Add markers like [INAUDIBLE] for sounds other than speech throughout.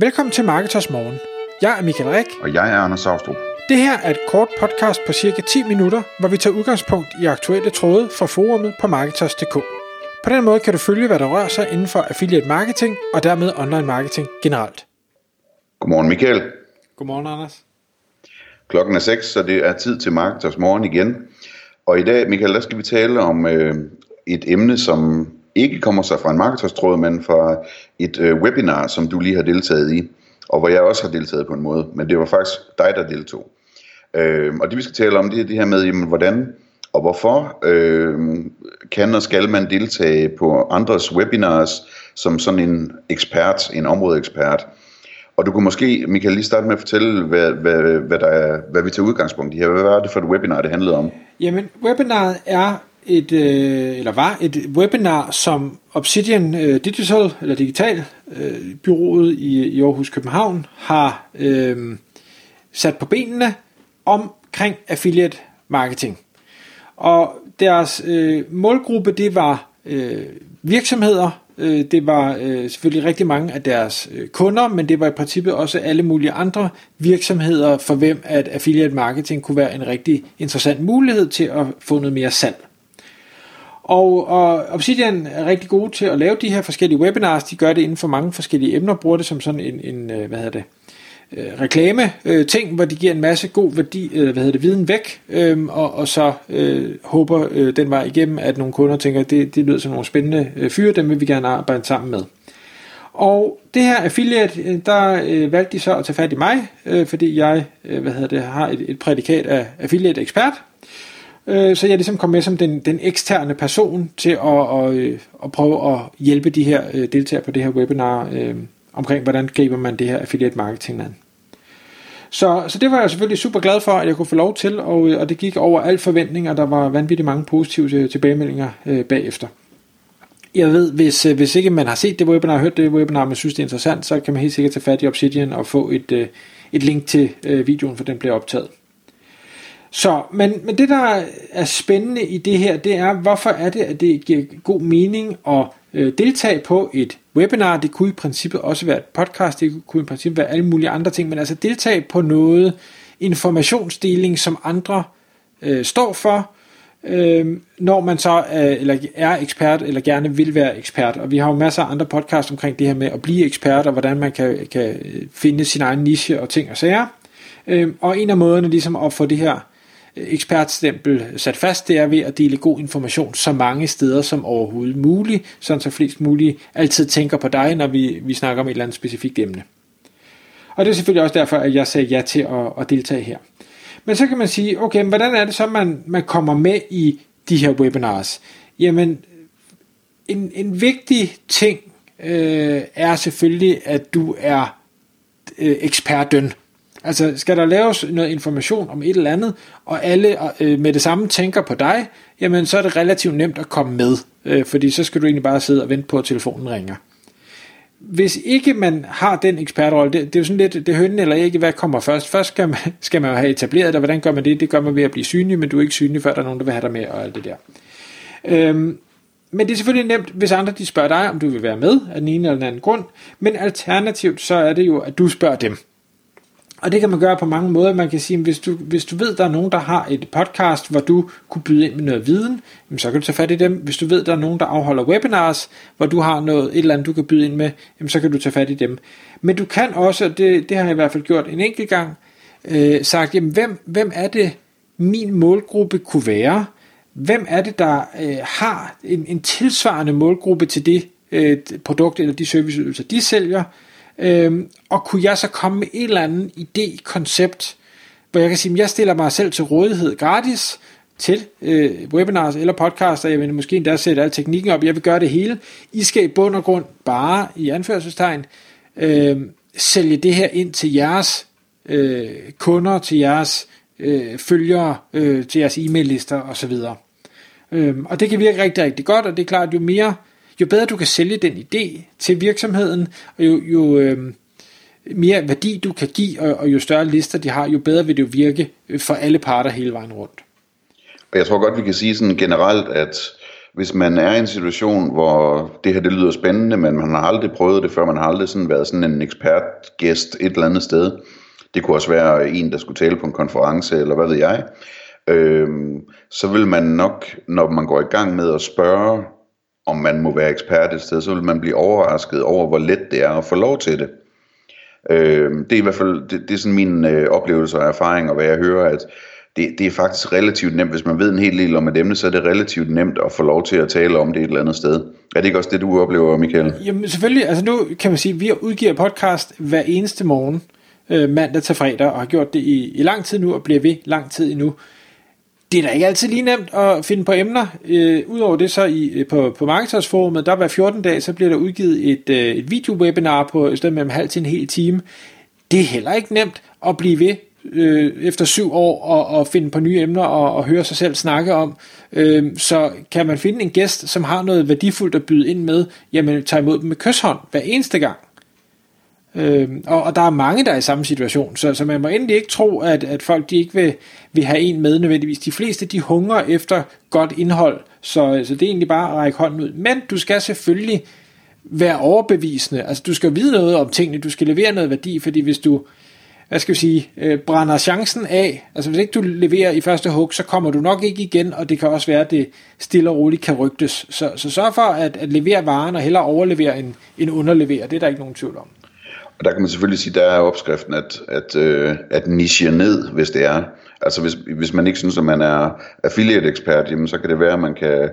Velkommen til Marketers Morgen. Jeg er Michael Rik. Og jeg er Anders Saustrup. Det her er et kort podcast på cirka 10 minutter, hvor vi tager udgangspunkt i aktuelle tråde fra forumet på Marketers.dk. På den måde kan du følge, hvad der rører sig inden for affiliate marketing og dermed online marketing generelt. Godmorgen Michael. Godmorgen Anders. Klokken er 6, så det er tid til Marketers Morgen igen. Og i dag, Michael, der skal vi tale om øh, et emne, som ikke kommer sig fra en marketerstråd, men fra et øh, webinar, som du lige har deltaget i, og hvor jeg også har deltaget på en måde, men det var faktisk dig, der deltog. Øh, og det vi skal tale om, det er det her med, jamen, hvordan og hvorfor øh, kan og skal man deltage på andres webinars som sådan en ekspert, en områdeekspert. Og du kunne måske, Michael, lige starte med at fortælle, hvad, hvad, hvad, der er, hvad vi tager udgangspunkt i her. Hvad var det for et webinar, det handlede om? Jamen, webinaret er et, øh, eller var et webinar, som Obsidian øh, Digital, eller Digital, øh, byrådet i, i Aarhus København, har øh, sat på benene omkring affiliate marketing. Og deres øh, målgruppe, det var øh, virksomheder, øh, det var øh, selvfølgelig rigtig mange af deres øh, kunder, men det var i princippet også alle mulige andre virksomheder, for hvem at affiliate marketing kunne være en rigtig interessant mulighed til at få noget mere salg. Og, og Obsidian er rigtig gode til at lave de her forskellige webinars. De gør det inden for mange forskellige emner, bruger det som sådan en, en øh, hvad hedder det, øh, reklame øh, ting, hvor de giver en masse god værdi, øh, hvad hedder det, viden væk, øh, og, og så øh, håber øh, den vej igennem, at nogle kunder tænker, det, det lyder som nogle spændende øh, fyre, dem vil vi gerne arbejde sammen med. Og det her affiliate, øh, der øh, valgte de så at tage fat i mig, øh, fordi jeg øh, hvad hedder det, har et, et prædikat af affiliate ekspert, øh, så jeg ligesom kom med som den, den eksterne person til at, og, øh, at prøve at hjælpe de her øh, deltagere på det her webinar øh, omkring, hvordan griber man det her affiliate marketing an. Så, så det var jeg selvfølgelig super glad for, at jeg kunne få lov til, og, øh, og det gik over al forventning, og der var vanvittigt mange positive øh, tilbagemeldinger øh, bagefter. Jeg ved, hvis, øh, hvis ikke man har set det webinar, hørt det webinar, man synes det er interessant, så kan man helt sikkert tage fat i Obsidian og få et, øh, et link til øh, videoen, for den bliver optaget. Så, men, men det der er spændende i det her, det er, hvorfor er det, at det giver god mening at øh, deltage på et webinar. Det kunne i princippet også være et podcast, det kunne i princippet være alle mulige andre ting, men altså deltage på noget informationsdeling, som andre øh, står for, øh, når man så øh, eller er ekspert, eller gerne vil være ekspert. Og vi har jo masser af andre podcasts omkring det her med at blive ekspert, og hvordan man kan, kan øh, finde sin egen niche og ting og sager. Øh, og en af måderne ligesom at få det her ekspertstempel sat fast, det er ved at dele god information så mange steder som overhovedet muligt, sådan så flest muligt altid tænker på dig, når vi, vi snakker om et eller andet specifikt emne. Og det er selvfølgelig også derfor, at jeg sagde ja til at, at deltage her. Men så kan man sige, okay, men hvordan er det så, man, man kommer med i de her webinars? Jamen, en, en vigtig ting øh, er selvfølgelig, at du er øh, eksperten Altså, skal der laves noget information om et eller andet, og alle øh, med det samme tænker på dig, jamen så er det relativt nemt at komme med, øh, fordi så skal du egentlig bare sidde og vente på, at telefonen ringer. Hvis ikke man har den ekspertrolle, det, det er jo sådan lidt, det hønnen eller ikke, hvad kommer først? Først skal man, [LAUGHS] skal man jo have etableret det, hvordan gør man det? Det gør man ved at blive synlig, men du er ikke synlig, før der er nogen, der vil have dig med, og alt det der. Øhm, men det er selvfølgelig nemt, hvis andre de spørger dig, om du vil være med af den ene eller den anden grund, men alternativt så er det jo, at du spørger dem. Og det kan man gøre på mange måder. Man kan sige, hvis du, hvis du ved, der er nogen, der har et podcast, hvor du kunne byde ind med noget viden, så kan du tage fat i dem. Hvis du ved, der er nogen, der afholder webinars, hvor du har noget, et eller andet, du kan byde ind med, så kan du tage fat i dem. Men du kan også, det, det har jeg i hvert fald gjort en enkelt gang, øh, sagt, jamen, hvem, hvem er det, min målgruppe kunne være? Hvem er det, der øh, har en, en tilsvarende målgruppe til det øh, produkt eller de serviceydelser, de sælger? Øhm, og kunne jeg så komme med en eller anden idé, koncept, hvor jeg kan sige, at jeg stiller mig selv til rådighed gratis til øh, webinars eller podcaster, jeg vil måske endda sætte al teknikken op, jeg vil gøre det hele. I skal i bund og grund bare, i anførselstegn, øh, sælge det her ind til jeres øh, kunder, til jeres øh, følgere, øh, til jeres e-mail-lister osv. Øhm, og det kan virke rigtig, rigtig godt, og det er klart, jo mere jo bedre du kan sælge den idé til virksomheden, og jo, jo øh, mere værdi du kan give, og, og jo større lister de har, jo bedre vil det jo virke øh, for alle parter hele vejen rundt. Og jeg tror godt, vi kan sige sådan generelt, at hvis man er i en situation, hvor det her det lyder spændende, men man har aldrig prøvet det før, man har aldrig sådan været sådan en ekspertgæst et eller andet sted. Det kunne også være en, der skulle tale på en konference, eller hvad ved jeg. Øh, så vil man nok, når man går i gang med at spørge, om man må være ekspert et sted, så vil man blive overrasket over, hvor let det er at få lov til det. Øh, det er i hvert fald det, det er sådan min øh, oplevelse og erfaring, og hvad jeg hører, at det, det er faktisk relativt nemt, hvis man ved en hel del om et emne, så er det relativt nemt at få lov til at tale om det et eller andet sted. Er det ikke også det, du oplever, Michael? Jamen selvfølgelig, altså nu kan man sige, at vi udgiver podcast hver eneste morgen, øh, mandag til fredag, og har gjort det i, i lang tid nu, og bliver ved lang tid endnu. Det er da ikke altid lige nemt at finde på emner. Øh, Udover det så i, øh, på, på Marketersforumet, der hver 14 dage, så bliver der udgivet et, øh, et video-webinar på et sted mellem halv til en hel time. Det er heller ikke nemt at blive ved øh, efter syv år og, og finde på nye emner og, og høre sig selv snakke om. Øh, så kan man finde en gæst, som har noget værdifuldt at byde ind med, jamen tag imod dem med kysshånd hver eneste gang. Øh, og, og der er mange, der er i samme situation, så, så man må endelig ikke tro, at, at folk de ikke vil, vil have en med nødvendigvis. De fleste de hungrer efter godt indhold, så, så det er egentlig bare at række hånden ud. Men du skal selvfølgelig være overbevisende. Altså du skal vide noget om tingene, du skal levere noget værdi, fordi hvis du hvad skal vi sige, øh, brænder chancen af. Altså hvis ikke du leverer i første hug, så kommer du nok ikke igen, og det kan også være, at det stille og roligt kan rygtes. Så, så sørg for at, at levere varen, og hellere overlevere end, end underlevere. Det er der ikke nogen tvivl om. Og der kan man selvfølgelig sige, der er opskriften at, at, øh, at niche ned, hvis det er. Altså hvis, hvis man ikke synes, at man er affiliate-ekspert, jamen så kan det være, at man kan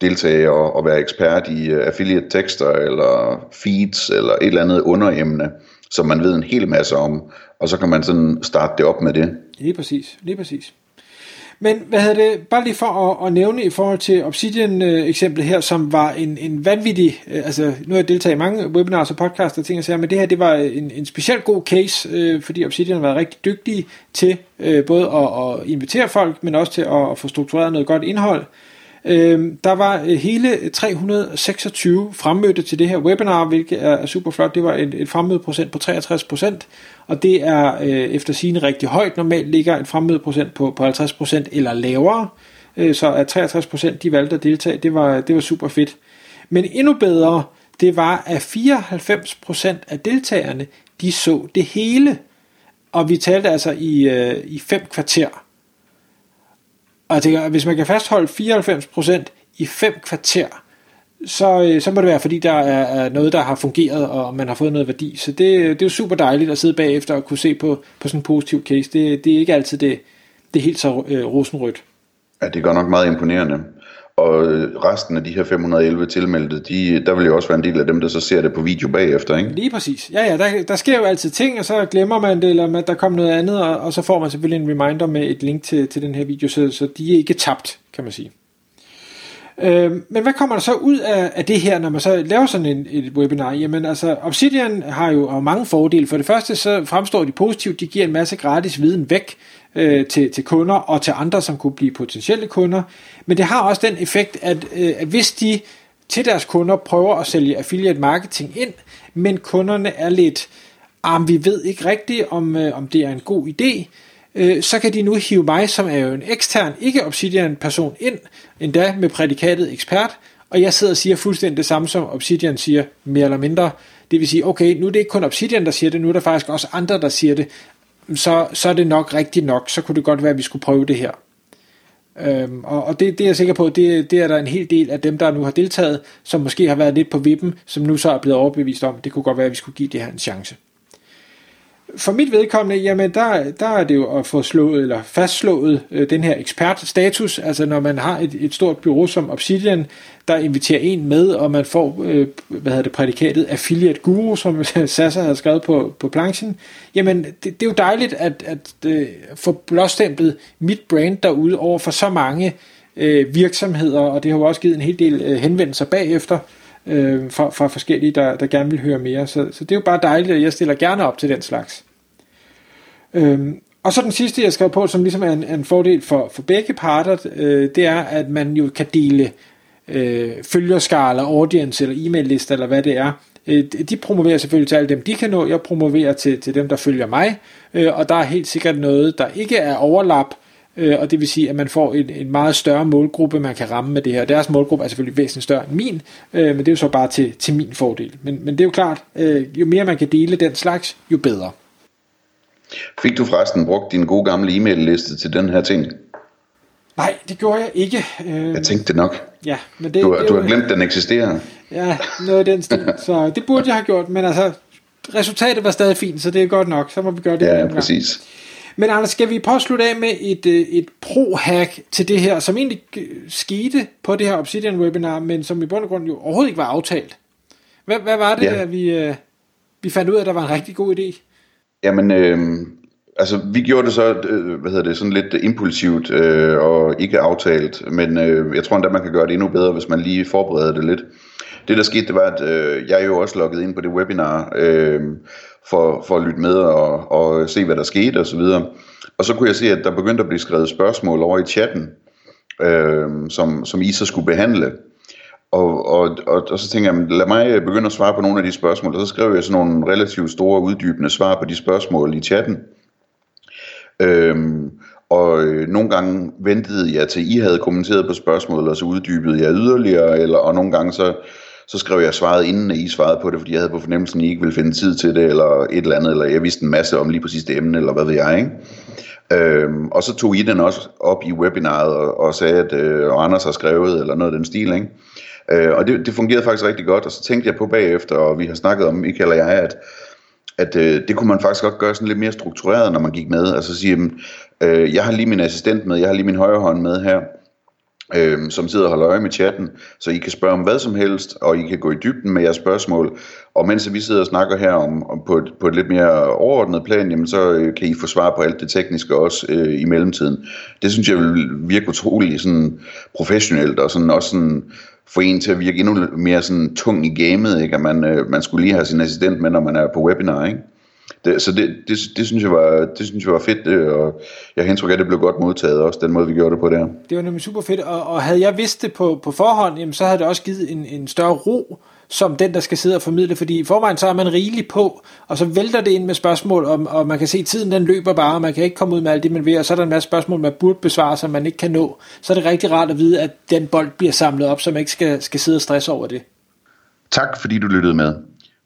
deltage og, og være ekspert i øh, uh, affiliate-tekster, eller feeds, eller et eller andet underemne, som man ved en hel masse om, og så kan man sådan starte det op med det. Lige præcis, lige præcis. Men hvad hedder det, bare lige for at, at nævne i forhold til Obsidian-eksemplet her, som var en, en vanvittig, øh, altså nu har jeg deltaget i mange webinars og podcasts og ting og sager, men det her, det var en, en specielt god case, øh, fordi Obsidian har været rigtig dygtige til øh, både at, at invitere folk, men også til at, at få struktureret noget godt indhold. Øh, Øh, der var øh, hele 326 fremmødte til det her webinar, hvilket er, er super flot. Det var et, et fremmødeprocent på 63 procent, og det er øh, efter sine rigtig højt. Normalt ligger et fremmødeprocent på, på 50 procent eller lavere, øh, så at 63 procent de valgte at deltage, det var, det var super fedt. Men endnu bedre, det var, at 94 procent af deltagerne, de så det hele. Og vi talte altså i, øh, i fem kvarter. Og jeg tænker, hvis man kan fastholde 94% i fem kvarter, så, øh, så må det være, fordi der er noget, der har fungeret, og man har fået noget værdi. Så det, det er jo super dejligt at sidde bagefter og kunne se på, på sådan en positiv case. Det, det er ikke altid det, det er helt så øh, rosenrødt. Ja, det er godt nok meget imponerende og resten af de her 511 tilmeldte, de, der vil jo også være en del af dem, der så ser det på video bagefter, ikke? Lige præcis. Ja, ja, der, der sker jo altid ting, og så glemmer man det, eller der kommer noget andet, og, og så får man selvfølgelig en reminder med et link til, til den her video, så, så de er ikke tabt, kan man sige. Øh, men hvad kommer der så ud af, af det her, når man så laver sådan en, et webinar? Jamen altså, Obsidian har jo har mange fordele. For det første så fremstår de positivt, de giver en masse gratis viden væk øh, til, til kunder og til andre, som kunne blive potentielle kunder. Men det har også den effekt, at, øh, at hvis de til deres kunder prøver at sælge affiliate marketing ind, men kunderne er lidt, ah, vi ved ikke rigtigt, om, øh, om det er en god idé, øh, så kan de nu hive mig, som er jo en ekstern, ikke Obsidian person ind, endda med prædikatet ekspert, og jeg sidder og siger fuldstændig det samme, som Obsidian siger, mere eller mindre. Det vil sige, okay, nu er det ikke kun Obsidian, der siger det, nu er der faktisk også andre, der siger det, så, så er det nok rigtigt nok, så kunne det godt være, at vi skulle prøve det her. Øhm, og og det, det er jeg sikker på, det, det er der en hel del af dem, der nu har deltaget, som måske har været lidt på vippen, som nu så er blevet overbevist om, det kunne godt være, at vi skulle give det her en chance for mit vedkommende, jamen der, der er det jo at få slået eller fastslået øh, den her ekspertstatus, altså når man har et, et stort bureau som Obsidian, der inviterer en med, og man får, øh, hvad hedder det, prædikatet affiliate guru, som [LAUGHS] Sasser har skrevet på, på planchen, jamen det, det er jo dejligt at, at øh, få blåstemplet mit brand derude over for så mange øh, virksomheder, og det har jo også givet en hel del øh, henvendelser bagefter, øh, øh, fra, fra forskellige, der, der gerne vil høre mere. Så, så det er jo bare dejligt, at jeg stiller gerne op til den slags. Øhm, og så den sidste, jeg skrev på, som ligesom er en, en fordel for, for begge parter, øh, det er, at man jo kan dele øh, følgerskaler, audience eller e-mail-lister, eller hvad det er. Øh, de promoverer selvfølgelig til alle dem, de kan nå. Jeg promoverer til, til dem, der følger mig. Øh, og der er helt sikkert noget, der ikke er overlap øh, og det vil sige, at man får en, en meget større målgruppe, man kan ramme med det her. Deres målgruppe er selvfølgelig væsentligt større end min, øh, men det er jo så bare til, til min fordel. Men, men det er jo klart, øh, jo mere man kan dele den slags, jo bedre. Fik du forresten brugt din gode gamle e-mail-liste til den her ting? Nej, det gjorde jeg ikke. Øh, jeg tænkte det nok. Ja, men det, du, det, du har glemt, at den eksisterer. Ja, noget af den stil. [LAUGHS] Så det burde jeg have gjort, men altså, resultatet var stadig fint, så det er godt nok. Så må vi gøre det. Ja, præcis. Men Anders, skal vi prøve at slutte af med et, øh, et pro-hack til det her, som egentlig skete på det her Obsidian webinar, men som i bund og grund jo overhovedet ikke var aftalt. Hvad, hvad var det, ja. vi, øh, vi fandt ud af, at der var en rigtig god idé? Jamen, øh, altså vi gjorde det så, øh, hvad hedder det, sådan lidt impulsivt øh, og ikke aftalt, men øh, jeg tror endda, man kan gøre det endnu bedre, hvis man lige forbereder det lidt. Det der skete, det var, at øh, jeg jo også logget ind på det webinar, øh, for, for at lytte med og, og se, hvad der skete osv. Og, og så kunne jeg se, at der begyndte at blive skrevet spørgsmål over i chatten, øh, som, som I så skulle behandle. Og, og, og, og så tænker jeg, lad mig begynde at svare på nogle af de spørgsmål, og så skrev jeg sådan nogle relativt store uddybende svar på de spørgsmål i chatten. Øhm, og øh, nogle gange ventede jeg til I havde kommenteret på spørgsmålet, og så uddybede jeg yderligere, eller, og nogle gange så, så skrev jeg svaret inden I svarede på det, fordi jeg havde på fornemmelsen, at I ikke ville finde tid til det, eller et eller andet, eller jeg vidste en masse om lige præcis det emne, eller hvad ved jeg, ikke? Øhm, og så tog I den også op i webinaret og, og sagde, at øh, Anders har skrevet, eller noget af den stil, ikke? Øh, og det, det fungerede faktisk rigtig godt, og så tænkte jeg på bagefter, og vi har snakket om, Michael og jeg, at, at øh, det kunne man faktisk godt gøre sådan lidt mere struktureret, når man gik med. Altså sige, øh, jeg har lige min assistent med, jeg har lige min højre hånd med her, øh, som sidder og holder øje med chatten, så I kan spørge om hvad som helst, og I kan gå i dybden med jeres spørgsmål. Og mens vi sidder og snakker her om, om på, et, på et lidt mere overordnet plan, jamen så øh, kan I få svar på alt det tekniske også øh, i mellemtiden. Det synes jeg vil virke utroligt sådan professionelt, og sådan også sådan få en til at virke endnu mere sådan tung i gamet, ikke? at man, øh, man skulle lige have sin assistent med, når man er på webinar. Ikke? Det, så det, det, det, synes jeg var, det synes jeg var fedt, det, og jeg har indtryk af, at det blev godt modtaget også, den måde vi gjorde det på der. Det var nemlig super fedt, og, og havde jeg vidst det på, på forhånd, jamen, så havde det også givet en, en større ro, som den, der skal sidde og formidle, fordi i forvejen så er man rigelig på, og så vælter det ind med spørgsmål, og, og man kan se, at tiden den løber bare, og man kan ikke komme ud med alt det, man vil, og så er der en masse spørgsmål, man burde besvare, som man ikke kan nå. Så er det rigtig rart at vide, at den bold bliver samlet op, så man ikke skal, skal sidde og stresse over det. Tak fordi du lyttede med.